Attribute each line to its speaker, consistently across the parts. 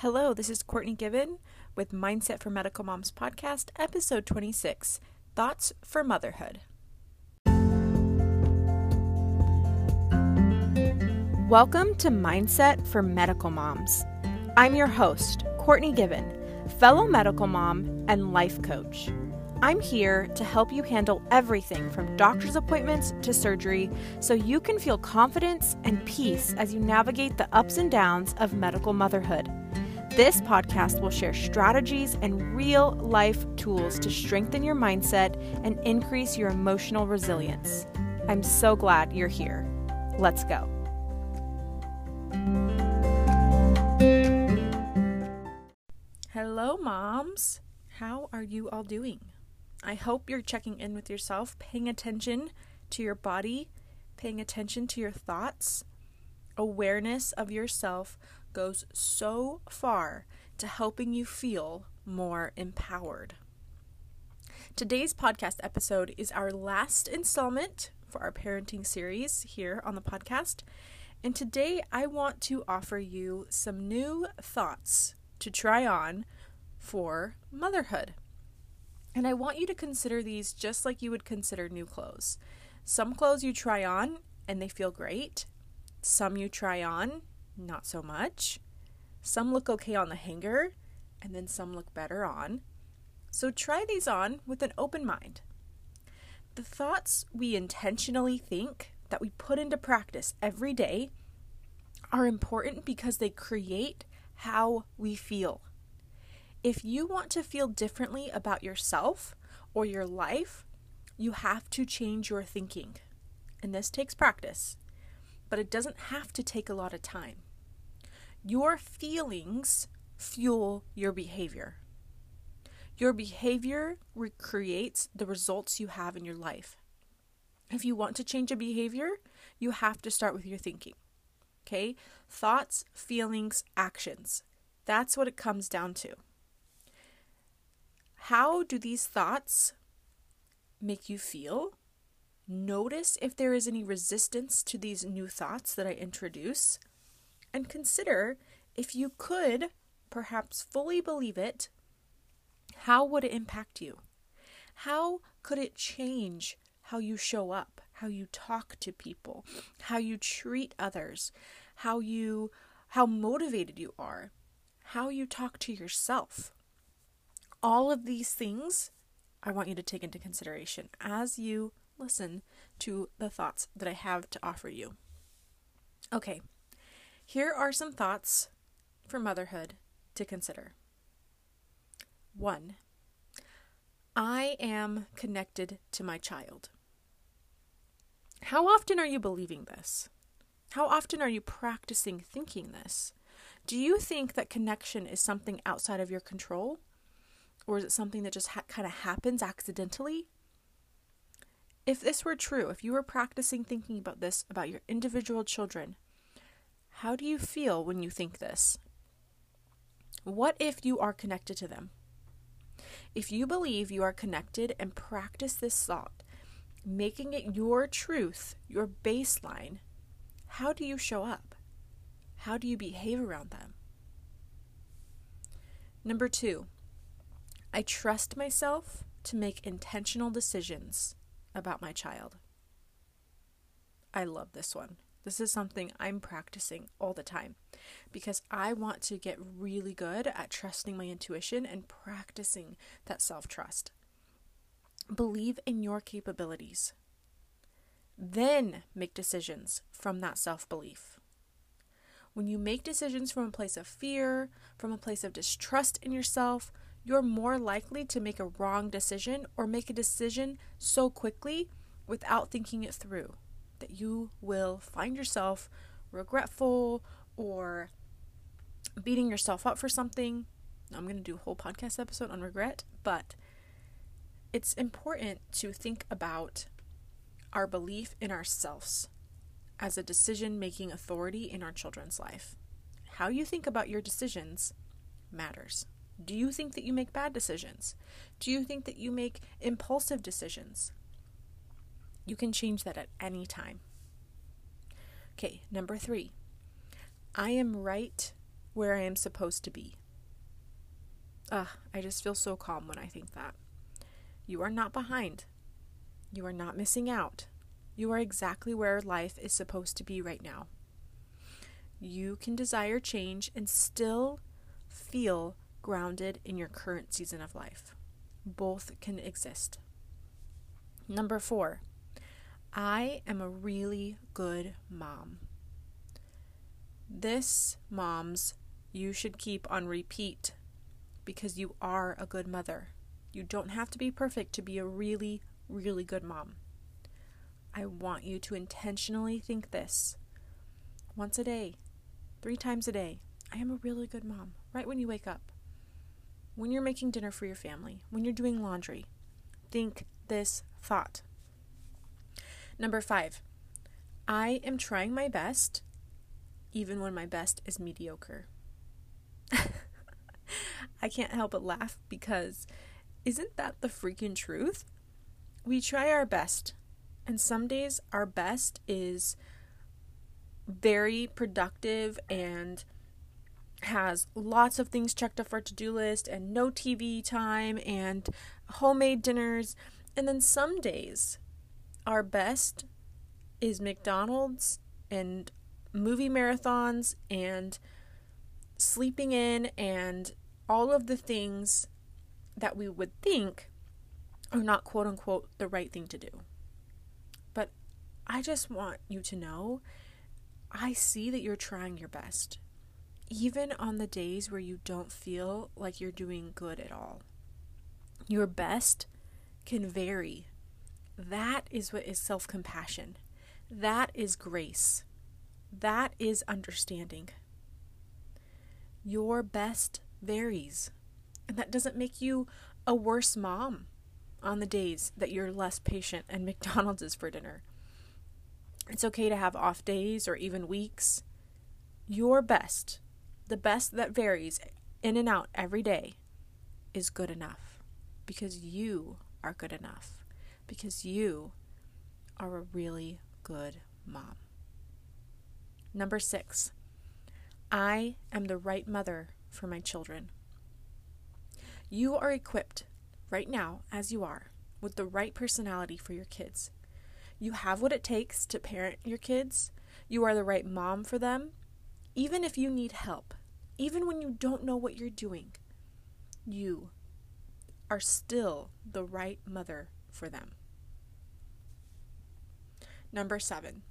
Speaker 1: Hello, this is Courtney Given with Mindset for Medical Moms podcast, episode 26 Thoughts for Motherhood. Welcome to Mindset for Medical Moms. I'm your host, Courtney Given, fellow medical mom and life coach. I'm here to help you handle everything from doctor's appointments to surgery so you can feel confidence and peace as you navigate the ups and downs of medical motherhood. This podcast will share strategies and real life tools to strengthen your mindset and increase your emotional resilience. I'm so glad you're here. Let's go. Hello, moms. How are you all doing? I hope you're checking in with yourself, paying attention to your body, paying attention to your thoughts. Awareness of yourself goes so far to helping you feel more empowered. Today's podcast episode is our last installment for our parenting series here on the podcast. And today I want to offer you some new thoughts to try on for motherhood. And I want you to consider these just like you would consider new clothes. Some clothes you try on and they feel great, some you try on, not so much. Some look okay on the hanger, and then some look better on. So try these on with an open mind. The thoughts we intentionally think that we put into practice every day are important because they create how we feel. If you want to feel differently about yourself or your life, you have to change your thinking. And this takes practice, but it doesn't have to take a lot of time. Your feelings fuel your behavior. Your behavior recreates the results you have in your life. If you want to change a behavior, you have to start with your thinking. Okay? Thoughts, feelings, actions. That's what it comes down to. How do these thoughts make you feel? Notice if there is any resistance to these new thoughts that I introduce, and consider if you could perhaps fully believe it, how would it impact you? How could it change how you show up, how you talk to people, how you treat others, how you how motivated you are, how you talk to yourself? all of these things I want you to take into consideration as you listen to the thoughts that I have to offer you. Okay, here are some thoughts for motherhood to consider. One, I am connected to my child. How often are you believing this? How often are you practicing thinking this? Do you think that connection is something outside of your control? Or is it something that just ha- kind of happens accidentally? If this were true, if you were practicing thinking about this about your individual children, how do you feel when you think this? What if you are connected to them? If you believe you are connected and practice this thought, making it your truth, your baseline, how do you show up? How do you behave around them? Number two, I trust myself to make intentional decisions about my child. I love this one. This is something I'm practicing all the time because I want to get really good at trusting my intuition and practicing that self trust. Believe in your capabilities. Then make decisions from that self belief. When you make decisions from a place of fear, from a place of distrust in yourself, you're more likely to make a wrong decision or make a decision so quickly without thinking it through that you will find yourself regretful or beating yourself up for something. I'm going to do a whole podcast episode on regret, but it's important to think about our belief in ourselves as a decision making authority in our children's life. How you think about your decisions matters. Do you think that you make bad decisions? Do you think that you make impulsive decisions? You can change that at any time. Okay, number three. I am right where I am supposed to be. Ugh, I just feel so calm when I think that. You are not behind. You are not missing out. You are exactly where life is supposed to be right now. You can desire change and still feel grounded in your current season of life. Both can exist. Number four, I am a really good mom. This, moms, you should keep on repeat because you are a good mother. You don't have to be perfect to be a really, really good mom. I want you to intentionally think this once a day, three times a day. I am a really good mom, right when you wake up. When you're making dinner for your family, when you're doing laundry, think this thought. Number five, I am trying my best, even when my best is mediocre. I can't help but laugh because isn't that the freaking truth? We try our best, and some days our best is very productive and has lots of things checked off our to do list and no TV time and homemade dinners. And then some days our best is McDonald's and movie marathons and sleeping in and all of the things that we would think are not quote unquote the right thing to do. But I just want you to know I see that you're trying your best, even on the days where you don't feel like you're doing good at all. Your best can vary. That is what is self compassion. That is grace. That is understanding. Your best varies. And that doesn't make you a worse mom on the days that you're less patient and McDonald's is for dinner. It's okay to have off days or even weeks. Your best, the best that varies in and out every day, is good enough because you are good enough, because you are a really good mom. Number six, I am the right mother for my children. You are equipped right now, as you are, with the right personality for your kids. You have what it takes to parent your kids. You are the right mom for them. Even if you need help, even when you don't know what you're doing, you are still the right mother for them. Number seven,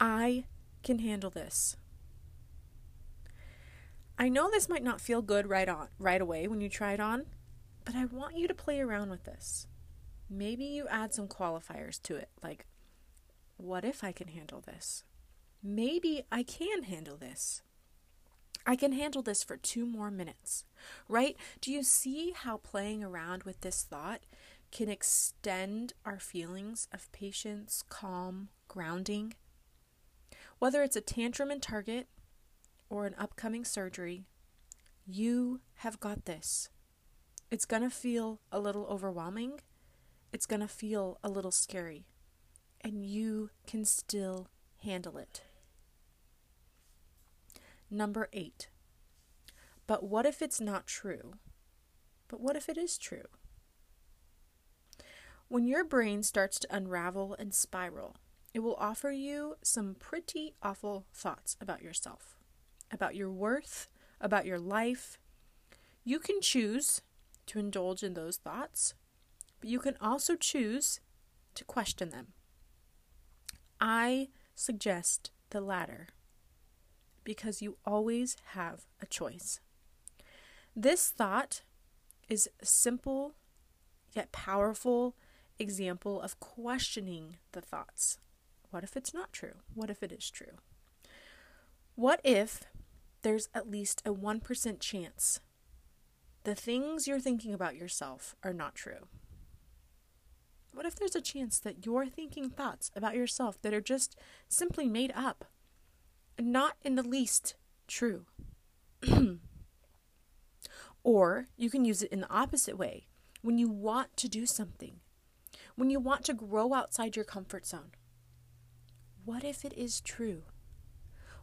Speaker 1: I can handle this. I know this might not feel good right on right away when you try it on, but I want you to play around with this. Maybe you add some qualifiers to it, like what if I can handle this? Maybe I can handle this. I can handle this for two more minutes, right? Do you see how playing around with this thought can extend our feelings of patience, calm, grounding? Whether it's a tantrum in Target or an upcoming surgery, you have got this. It's going to feel a little overwhelming. It's going to feel a little scary. And you can still handle it. Number eight. But what if it's not true? But what if it is true? When your brain starts to unravel and spiral, it will offer you some pretty awful thoughts about yourself about your worth, about your life. You can choose to indulge in those thoughts, but you can also choose to question them. I suggest the latter because you always have a choice. This thought is a simple yet powerful example of questioning the thoughts. What if it's not true? What if it is true? What if there's at least a 1% chance the things you're thinking about yourself are not true? What if there's a chance that you're thinking thoughts about yourself that are just simply made up not in the least true? or you can use it in the opposite way when you want to do something, when you want to grow outside your comfort zone. What if it is true?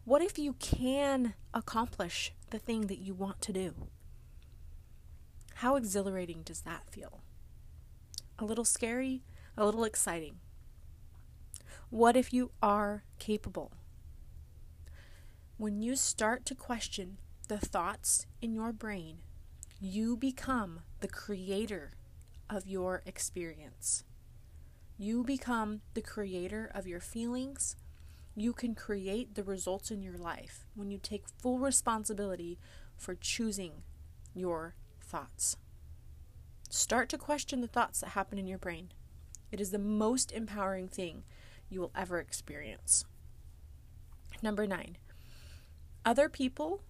Speaker 1: What if you can accomplish the thing that you want to do? How exhilarating does that feel? A little scary, a little exciting. What if you are capable? When you start to question the thoughts in your brain, you become the creator of your experience. You become the creator of your feelings. You can create the results in your life when you take full responsibility for choosing your thoughts. Start to question the thoughts that happen in your brain. It is the most empowering thing you will ever experience. Number nine, other people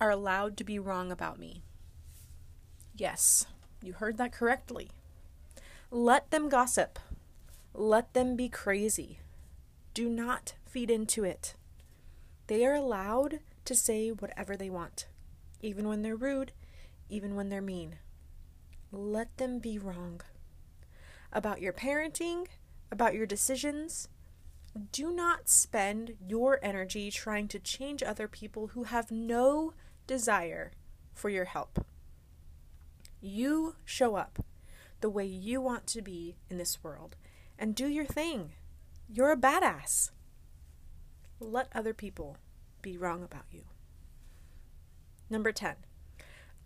Speaker 1: are allowed to be wrong about me. Yes, you heard that correctly. Let them gossip. Let them be crazy. Do not feed into it. They are allowed to say whatever they want, even when they're rude, even when they're mean. Let them be wrong. About your parenting, about your decisions, do not spend your energy trying to change other people who have no desire for your help. You show up the way you want to be in this world and do your thing. You're a badass. Let other people be wrong about you. Number 10.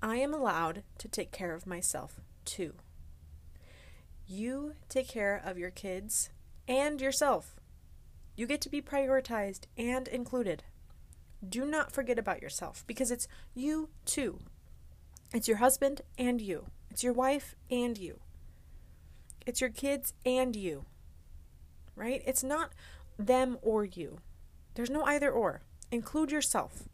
Speaker 1: I am allowed to take care of myself too. You take care of your kids and yourself. You get to be prioritized and included. Do not forget about yourself because it's you too. It's your husband and you. It's your wife and you. It's your kids and you. Right? It's not them or you. There's no either or. Include yourself.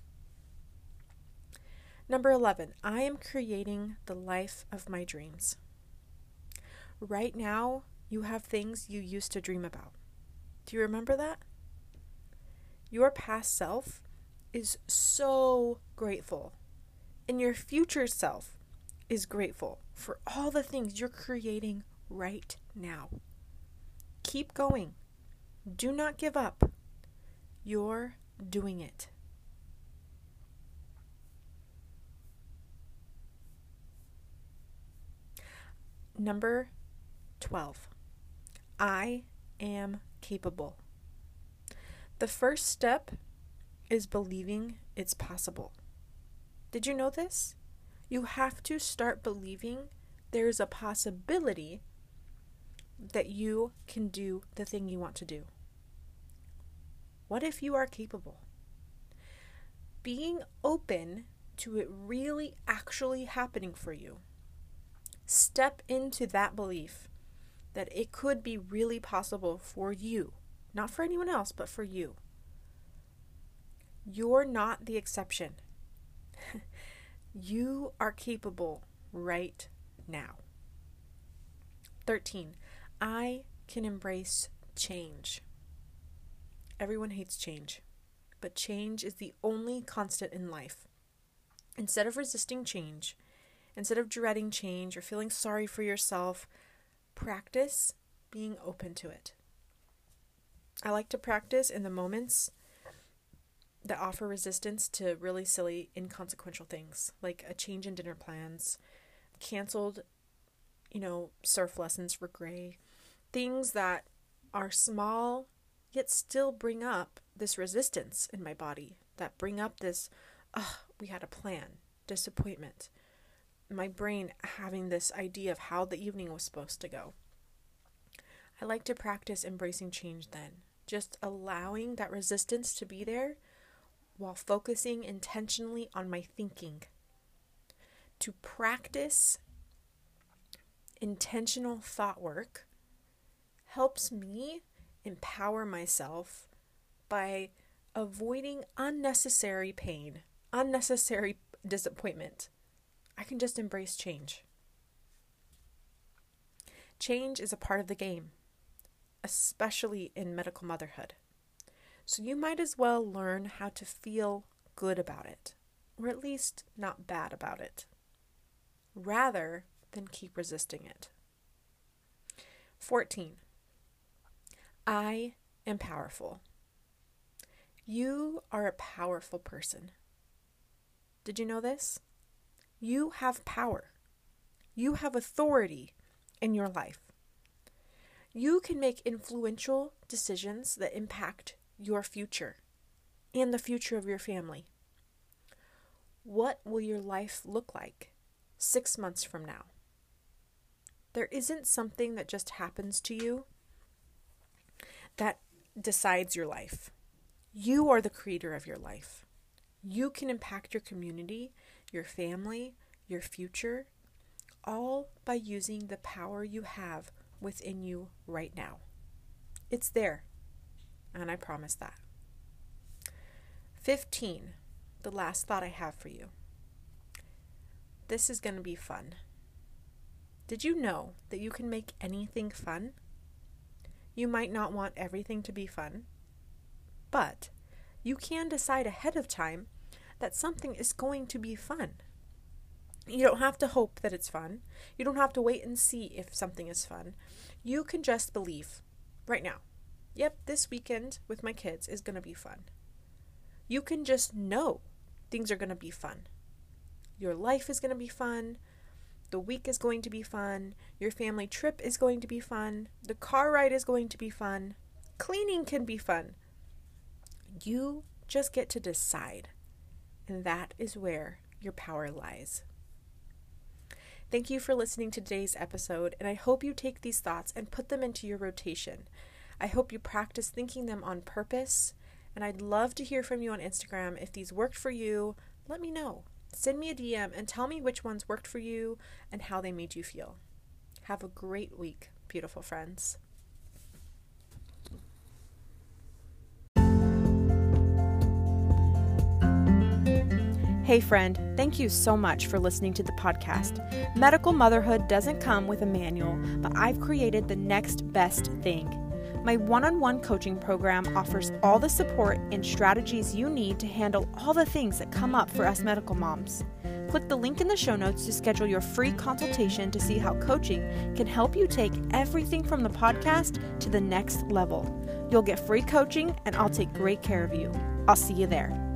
Speaker 1: Number 11, I am creating the life of my dreams. Right now, you have things you used to dream about. Do you remember that? Your past self is so grateful, and your future self is grateful for all the things you're creating right now. Keep going. Do not give up. You're doing it. Number 12. I am capable. The first step is believing it's possible. Did you know this? You have to start believing there's a possibility that you can do the thing you want to do. What if you are capable? Being open to it really actually happening for you. Step into that belief that it could be really possible for you, not for anyone else, but for you. You're not the exception. you are capable right now. 13. I can embrace change. Everyone hates change, but change is the only constant in life. Instead of resisting change, instead of dreading change or feeling sorry for yourself, practice being open to it. I like to practice in the moments that offer resistance to really silly, inconsequential things, like a change in dinner plans, canceled, you know, surf lessons for Gray, things that are small yet still bring up this resistance in my body, that bring up this, oh, we had a plan, disappointment, my brain having this idea of how the evening was supposed to go. I like to practice embracing change then, just allowing that resistance to be there while focusing intentionally on my thinking. To practice intentional thought work helps me empower myself by avoiding unnecessary pain, unnecessary disappointment. I can just embrace change. Change is a part of the game, especially in medical motherhood. So you might as well learn how to feel good about it, or at least not bad about it, rather than keep resisting it. 14. I am powerful. You are a powerful person. Did you know this? You have power. You have authority in your life. You can make influential decisions that impact your future and the future of your family. What will your life look like six months from now? There isn't something that just happens to you that decides your life. You are the creator of your life. You can impact your community, your family, your future, all by using the power you have within you right now. It's there, and I promise that. 15. The last thought I have for you. This is going to be fun. Did you know that you can make anything fun? You might not want everything to be fun, but you can decide ahead of time that something is going to be fun. You don't have to hope that it's fun. You don't have to wait and see if something is fun. You can just believe right now. Yep, this weekend with my kids is going to be fun. You can just know things are going to be fun. Your life is going to be fun. The week is going to be fun. Your family trip is going to be fun. The car ride is going to be fun. Cleaning can be fun. You just get to decide. And that is where your power lies. Thank you for listening to today's episode, and I hope you take these thoughts and put them into your rotation. I hope you practice thinking them on purpose, and I'd love to hear from you on Instagram. If these worked for you, let me know. Send me a DM and tell me which ones worked for you and how they made you feel. Have a great week, beautiful friends. Hey, friend, thank you so much for listening to the podcast. Medical motherhood doesn't come with a manual, but I've created the next best thing. My one on one coaching program offers all the support and strategies you need to handle all the things that come up for us medical moms. Click the link in the show notes to schedule your free consultation to see how coaching can help you take everything from the podcast to the next level. You'll get free coaching, and I'll take great care of you. I'll see you there.